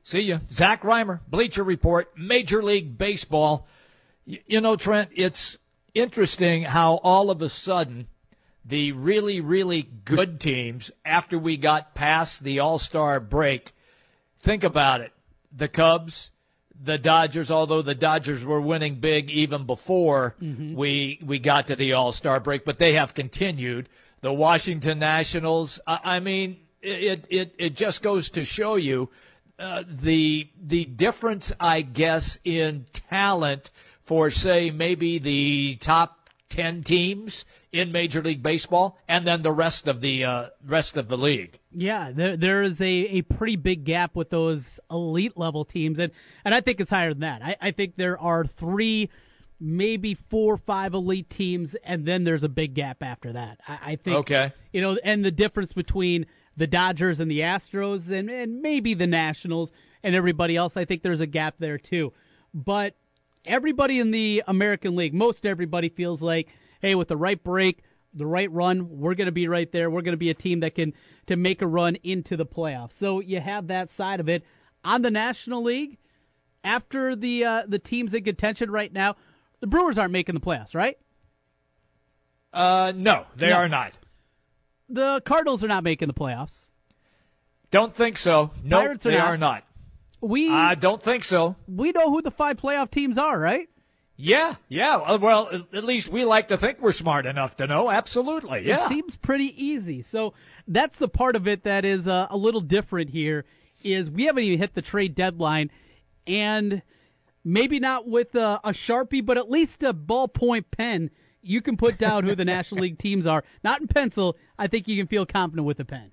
See you. Zach Rymer, Bleacher Report, Major League Baseball. You know, Trent, it's interesting how all of a sudden the really, really good teams, after we got past the All Star break, think about it. The Cubs, the Dodgers, although the Dodgers were winning big even before Mm-hmm. we we got to the All Star break, but they have continued. The Washington Nationals. I, I mean, it it it just goes to show you uh, the the difference, I guess, in talent for say maybe the top ten teams in Major League Baseball, and then the rest of the uh, rest of the league. Yeah, there there is a, a pretty big gap with those elite level teams, and, and I think it's higher than that. I, I think there are three, maybe four, five elite teams, and then there's a big gap after that. I, I think Okay. you know, and the difference between the Dodgers and the Astros, and, and maybe the Nationals and everybody else, I think there's a gap there too. But everybody in the American League, most everybody feels like, hey, with the right break, the right run, we're going to be right there. We're going to be a team that can to make a run into the playoffs. So you have that side of it on the National League. After the uh, the teams in contention right now, the Brewers aren't making the playoffs, right? Uh, no, they No. are not. The Cardinals are not making the playoffs. Don't think so. No, are they not. are not. We I don't think so. we know who the five playoff teams are, right? Yeah, yeah. uh, Well, at- at least we like to think we're smart enough to know. Absolutely, yeah. It seems pretty easy. So that's the part of it that is uh, a little different here. Is we haven't even hit the trade deadline, and maybe not with a, a sharpie, but at least a ballpoint pen. You can put down who the National League teams are. Not in pencil. I think you can feel confident with a pen.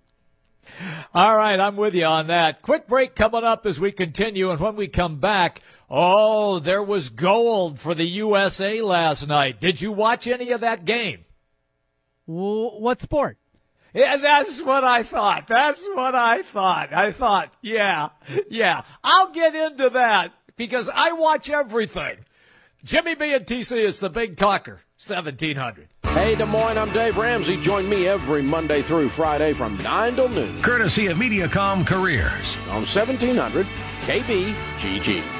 All right, I'm with you on that. Quick break coming up as we continue, and when we come back, oh, there was gold for the USA last night. Did you watch any of that game? What sport? Yeah, that's what I thought. That's what I thought. I thought, yeah, yeah. I'll get into that because I watch everything. Jimmy B and TC is the big talker. 1700. Hey, Des Moines, I'm Dave Ramsey. Join me every Monday through Friday from 9 till noon Courtesy of Mediacom Careers. on 1700 KBGG.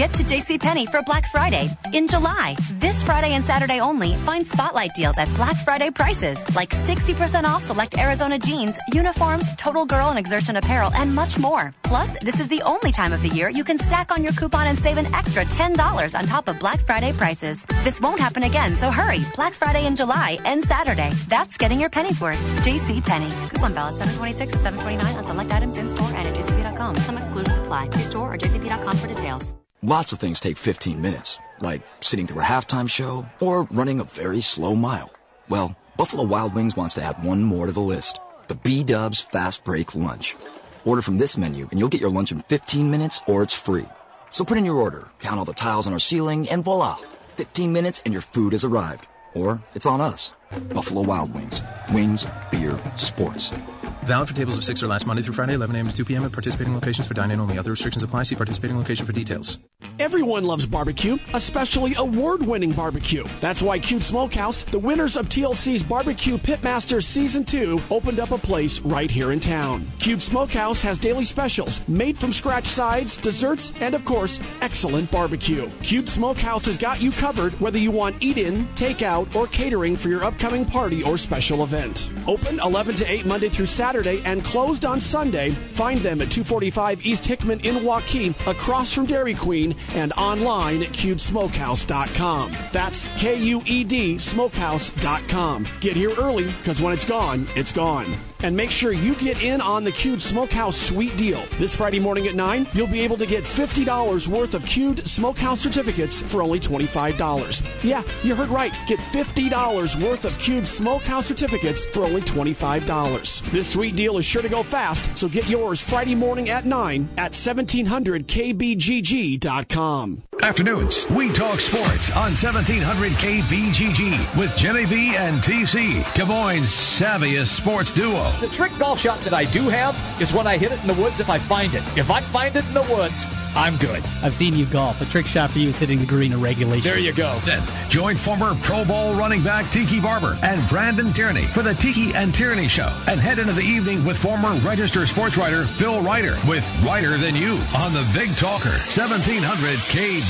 Get to JCPenney for Black Friday in July. This Friday and Saturday only, find spotlight deals at Black Friday prices, like 60% off select Arizona jeans, uniforms, total girl and exertion apparel, and much more. Plus, this is the only time of the year you can stack on your coupon and save an extra $10 on top of Black Friday prices. This won't happen again, so hurry. Black Friday in July and Saturday. That's getting your pennies worth. JCPenney. Coupon valid 726 to 729 on select items in store and at jcp.com. Some exclusions apply. See store or jcp.com for details. Lots of things take 15 minutes, like sitting through a halftime show or running a very slow mile. Well, Buffalo Wild Wings wants to add one more to the list the B Dubs Fast Break Lunch. Order from this menu and you'll get your lunch in 15 minutes or it's free. So put in your order, count all the tiles on our ceiling, and voila! 15 minutes and your food has arrived. Or it's on us. Buffalo Wild Wings. Wings, beer, sports. Valid for tables of six or last Monday through Friday, 11 a.m. to 2 p.m. at participating locations for dine-in only. Other restrictions apply. See participating location for details. Everyone loves barbecue, especially award winning barbecue. That's why Kue'd Smokehouse, the winners of TLC's Barbecue Pitmaster Season 2, opened up a place right here in town. Kue'd Smokehouse has daily specials, made from scratch sides, desserts, and of course, excellent barbecue. Kue'd Smokehouse has got you covered whether you want eat in, takeout, or catering for your upcoming party or special event. Open 11 to 8 Monday through Saturday and closed on Sunday. Find them at 245 East Hickman in Waukee, across from Dairy Queen, and online at kuedsmokehouse.com. That's K U E D smokehouse.com. Get here early because when it's gone, it's gone. And make sure you get in on the Kue'd Smokehouse Sweet Deal. This Friday morning at 9, you'll be able to get $50 worth of Kue'd Smokehouse certificates for only $25. Yeah, you heard right. Get $50 worth of Kue'd Smokehouse certificates for only $25. This sweet deal is sure to go fast, so get yours Friday morning at 9 at 1700kbgg.com. Afternoons, we talk sports on 1700 KBGG with Jimmy B and TC, Des Moines' savviest sports duo. The trick golf shot that I do have is when I hit it in the woods if I find it. If I find it in the woods, I'm good. I've seen you golf. The trick shot for you is hitting the green in regulation. There you go. Then join former Pro Bowl running back Tiki Barber and Brandon Tierney for the Tiki and Tierney Show, and head into the evening with former Register sports writer Bill Ryder with Ryder Than You on the Big Talker 1700 KBGG.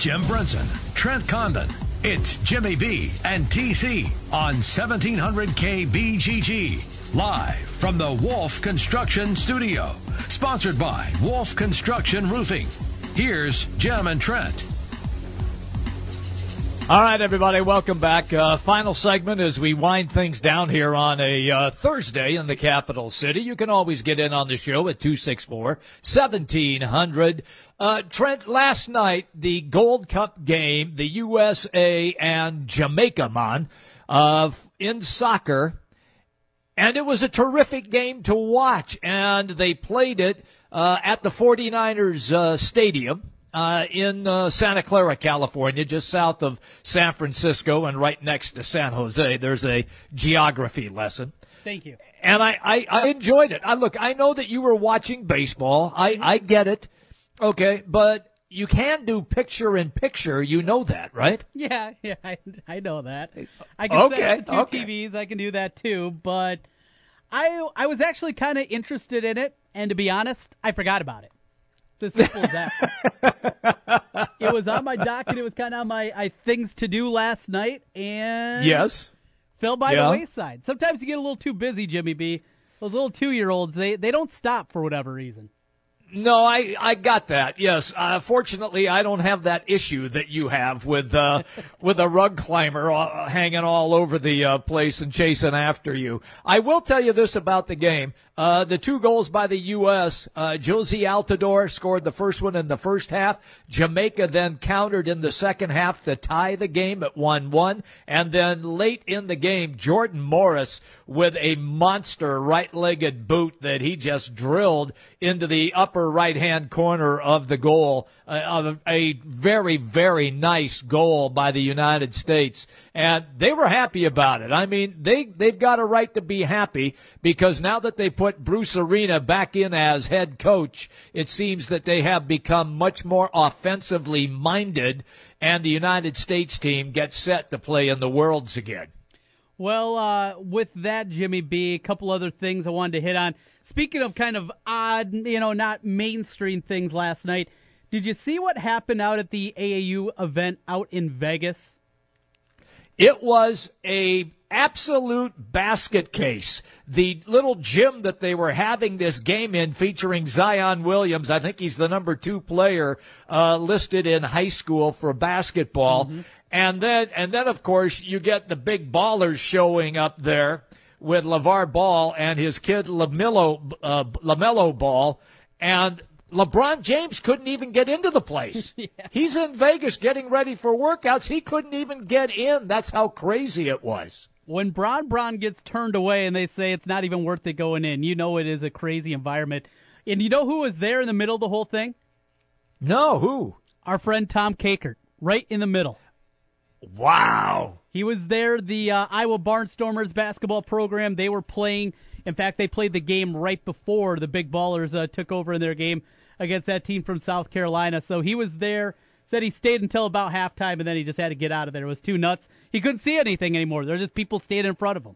Jim Brunson, Trent Condon. It's Jimmy B and TC on 1700 KBGG. Live from the Wolf Construction Studio. Sponsored by Wolf Construction Roofing. Here's Jim and Trent. All right, everybody, welcome back. Uh, final segment as we wind things down here on a uh, Thursday in the capital city. You can always get in on the show at 264 1700. Uh, Trent, last night, the Gold Cup game, the USA and Jamaica, man, uh, in soccer, and it was a terrific game to watch, and they played it uh, at the 49ers uh, stadium uh, in uh, Santa Clara, California, just south of San Francisco and right next to San Jose. There's a geography lesson. Thank you. And I, I, I enjoyed it. I look, I know that you were watching baseball. I, I get it. Okay, but you can do picture in picture. You know that, right? Yeah, yeah, I, I know that. I can Okay, set up the two okay. TVs. I can do that too. But I I was actually kind of interested in it, and to be honest, I forgot about it. It's as simple as that. it was on my docket. It was kind of on my I, things to do last night, and Yes. fell by Yeah. the wayside. Sometimes you get a little too busy, Jimmy B. Those little two year olds, they they don't stop for whatever reason. No, I, I got that. Yes. Uh, fortunately, I don't have that issue that you have with, uh, with a rug climber uh, hanging all over the, uh, place and chasing after you. I will tell you this about the game. Uh, the two goals by the U.S., uh, Jozy Altidore scored the first one in the first half. Jamaica then countered in the second half to tie the game at 1-1. And then late in the game, Jordan Morris with a monster right-legged boot that he just drilled into the upper right-hand corner of the goal. Uh, a very, very nice goal by the United States. And they were happy about it. I mean, they, they've got a right to be happy because now that they put Bruce Arena back in as head coach, it seems that they have become much more offensively minded and the United States team gets set to play in the Worlds again. Well, uh, with that, Jimmy B, a couple other things I wanted to hit on. Speaking of kind of odd, you know, not mainstream things last night, did you see what happened out at the AAU event out in Vegas? It was a absolute basket case. The little gym that they were having this game in featuring Zion Williams, I think he's the number two player uh, listed in high school for basketball. Mm-hmm. And then, and then of course you get the big ballers showing up there with LeVar Ball and his kid LaMelo, uh, LaMelo Ball. And LeBron James couldn't even get into the place. yeah. He's in Vegas getting ready for workouts. He couldn't even get in. That's how crazy it was. When Bron Bron gets turned away and they say it's not even worth it going in, you know it is a crazy environment. And you know who was there in the middle of the whole thing? No, who? Our friend Tom Kakert, right in the middle. Wow. He was there. The uh, Iowa Barnstormers basketball program, they were playing. In fact, they played the game right before the Big Ballers uh, took over in their game against that team from South Carolina. So he was there. Said he stayed until about halftime, and then he just had to get out of there. It was too nuts. He couldn't see anything anymore. There's just people standing in front of him.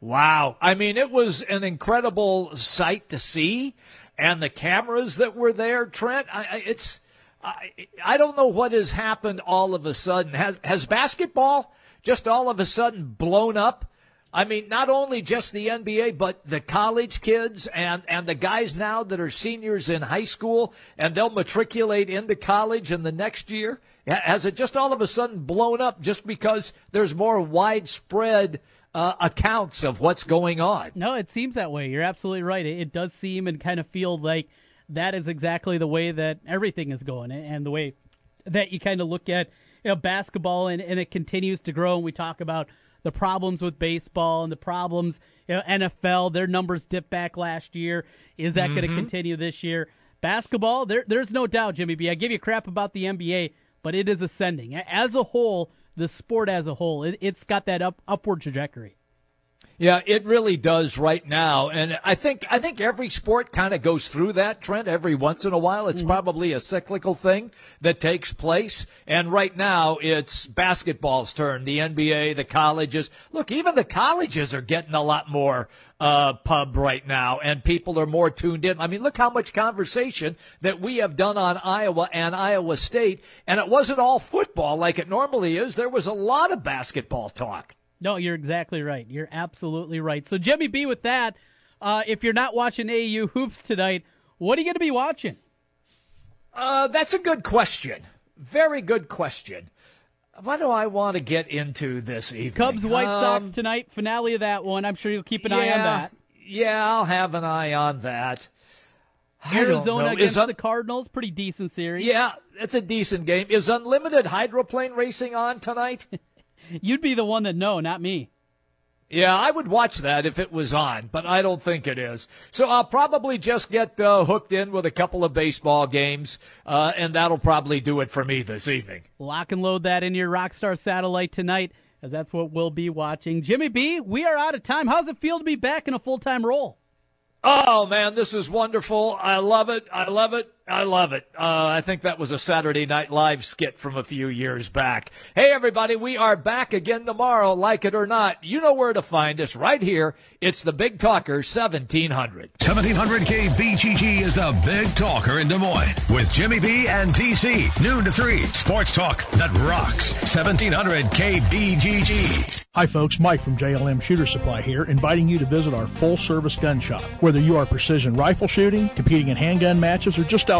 Wow. I mean, it was an incredible sight to see, and the cameras that were there, Trent. I, it's I, I don't know what has happened all of a sudden. Has has basketball just all of a sudden blown up? I mean, not only just the NBA, but the college kids and, and the guys now that are seniors in high school and they'll matriculate into college in the next year. Has it just all of a sudden blown up just because there's more widespread uh, accounts of what's going on? No, it seems that way. You're absolutely right. It, it does seem and kind of feel like that is exactly the way that everything is going and the way that you kind of look at you know, basketball and, and it continues to grow. And we talk about the problems with baseball and the problems, you know, NFL, their numbers dipped back last year. Is that mm-hmm. going to continue this year? Basketball, there, there's no doubt, Jimmy B. I give you crap about the NBA, but it is ascending. As a whole, the sport as a whole, it, has got that up, upward trajectory. Yeah, it really does right now. And I think, I think every sport kind of goes through that, trend every once in a while. It's mm-hmm. probably a cyclical thing that takes place. And right now it's basketball's turn. The NBA, the colleges. Look, even the colleges are getting a lot more uh, pub right now, and people are more tuned in. I mean, look how much conversation that we have done on Iowa and Iowa State, and it wasn't all football like it normally is. There was a lot of basketball talk. No, you're exactly right. You're absolutely right. So, Jimmy B, with that, uh, if you're not watching AU hoops tonight, what are you going to be watching? Uh, that's a good question. Very good question. What do I want to get into this evening? Cubs White um, Sox tonight, finale of that one. I'm sure you'll keep an yeah, eye on that. Yeah, I'll have an eye on that. Arizona against un- the Cardinals, pretty decent series. Yeah, it's a decent game. Is unlimited hydroplane racing on tonight? You'd be the one that know, not me. Yeah, I would watch that if it was on, but I don't think it is. So I'll probably just get uh, hooked in with a couple of baseball games, uh, and that'll probably do it for me this evening. Lock and load that in your Rockstar satellite tonight, as that's what we'll be watching. Jimmy B, we are out of time. How's it feel to be back in a full time role? Oh man, this is wonderful. I love it. I love it. I love it. Uh, I think that was a Saturday Night Live skit from a few years back. Hey everybody, we are back again tomorrow, like it or not. You know where to find us right here. It's the Big Talker 1700. 1700 KBGG is the Big Talker in Des Moines with Jimmy B and TC. Noon to 3. Sports talk that rocks. 1700 KBGG. Hi, folks. Mike from JLM Shooter Supply here, inviting you to visit our full service gun shop. Whether you are precision rifle shooting, competing in handgun matches, or just out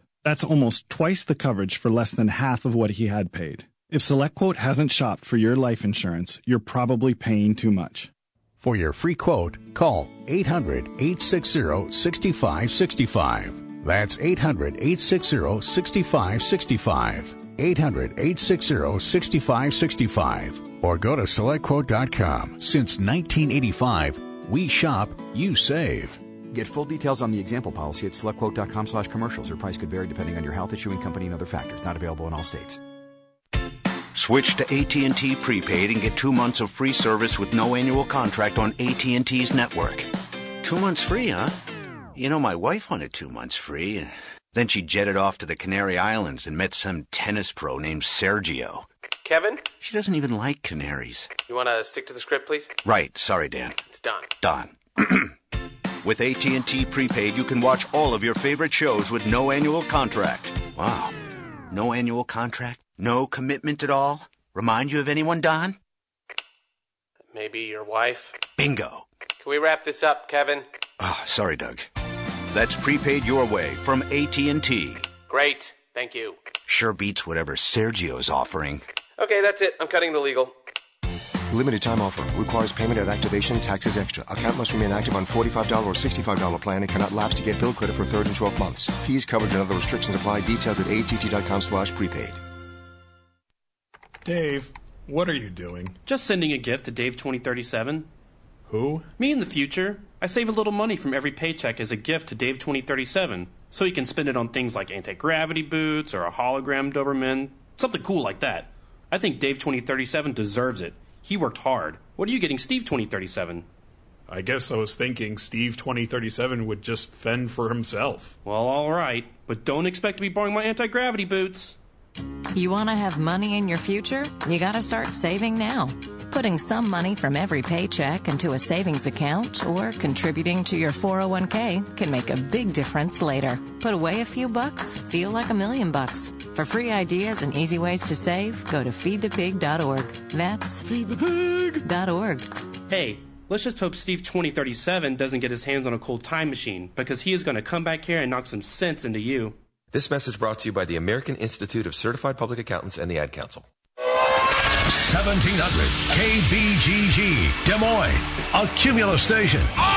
That's almost twice the coverage for less than half of what he had paid. If SelectQuote hasn't shopped for your life insurance, you're probably paying too much. For your free quote, call 800 860 6565. That's 800 860 6565. 800 860 6565. Or go to selectquote.com. Since 1985, we shop, you save. Get full details on the example policy at selectquote.com slash commercials. Your price could vary depending on your health issuing company and other factors. Not available in all states. Switch to AT&T prepaid and get 2 months of free service with no annual contract on AT&T's network. 2 months free, huh? You know my wife wanted 2 months free. Then she jetted off to the Canary Islands and met some tennis pro named Sergio. Kevin? She doesn't even like canaries. You want to stick to the script, please? Right, sorry Dan. It's done. Don. With AT&T prepaid, you can watch all of your favorite shows with no annual contract. Wow. No annual contract? No commitment at all? Remind you of anyone, Don? Maybe your wife? Bingo. Can we wrap this up, Kevin? Oh, sorry, Doug. That's prepaid your way from AT&T. Great. Thank you. Sure beats whatever Sergio's offering. Okay, that's it. I'm cutting the legal. Limited time offer. Requires payment at activation. Taxes extra. Account must remain active on $45 or $65 plan and cannot lapse to get bill credit for third and 12 months. Fees, coverage, and other restrictions apply. Details at att.com slash prepaid. Dave, what are you doing? Just sending a gift to Dave 2037. Who? Me in the future. I save a little money from every paycheck as a gift to Dave 2037. So he can spend it on things like anti gravity boots or a hologram Doberman. Something cool like that. I think Dave 2037 deserves it. He worked hard. What are you getting Steve 2037? I guess I was thinking Steve 2037 would just fend for himself. Well, alright. But don't expect to be borrowing my anti gravity boots. You want to have money in your future? You got to start saving now. Putting some money from every paycheck into a savings account or contributing to your 401k can make a big difference later. Put away a few bucks, feel like a million bucks. For free ideas and easy ways to save, go to feedthepig.org. That's feedthepig.org. Hey, let's just hope Steve 2037 doesn't get his hands on a cool time machine because he is going to come back here and knock some sense into you. This message brought to you by the American Institute of Certified Public Accountants and the Ad Council. 1700 KBGG, Des Moines, a Cumulus station.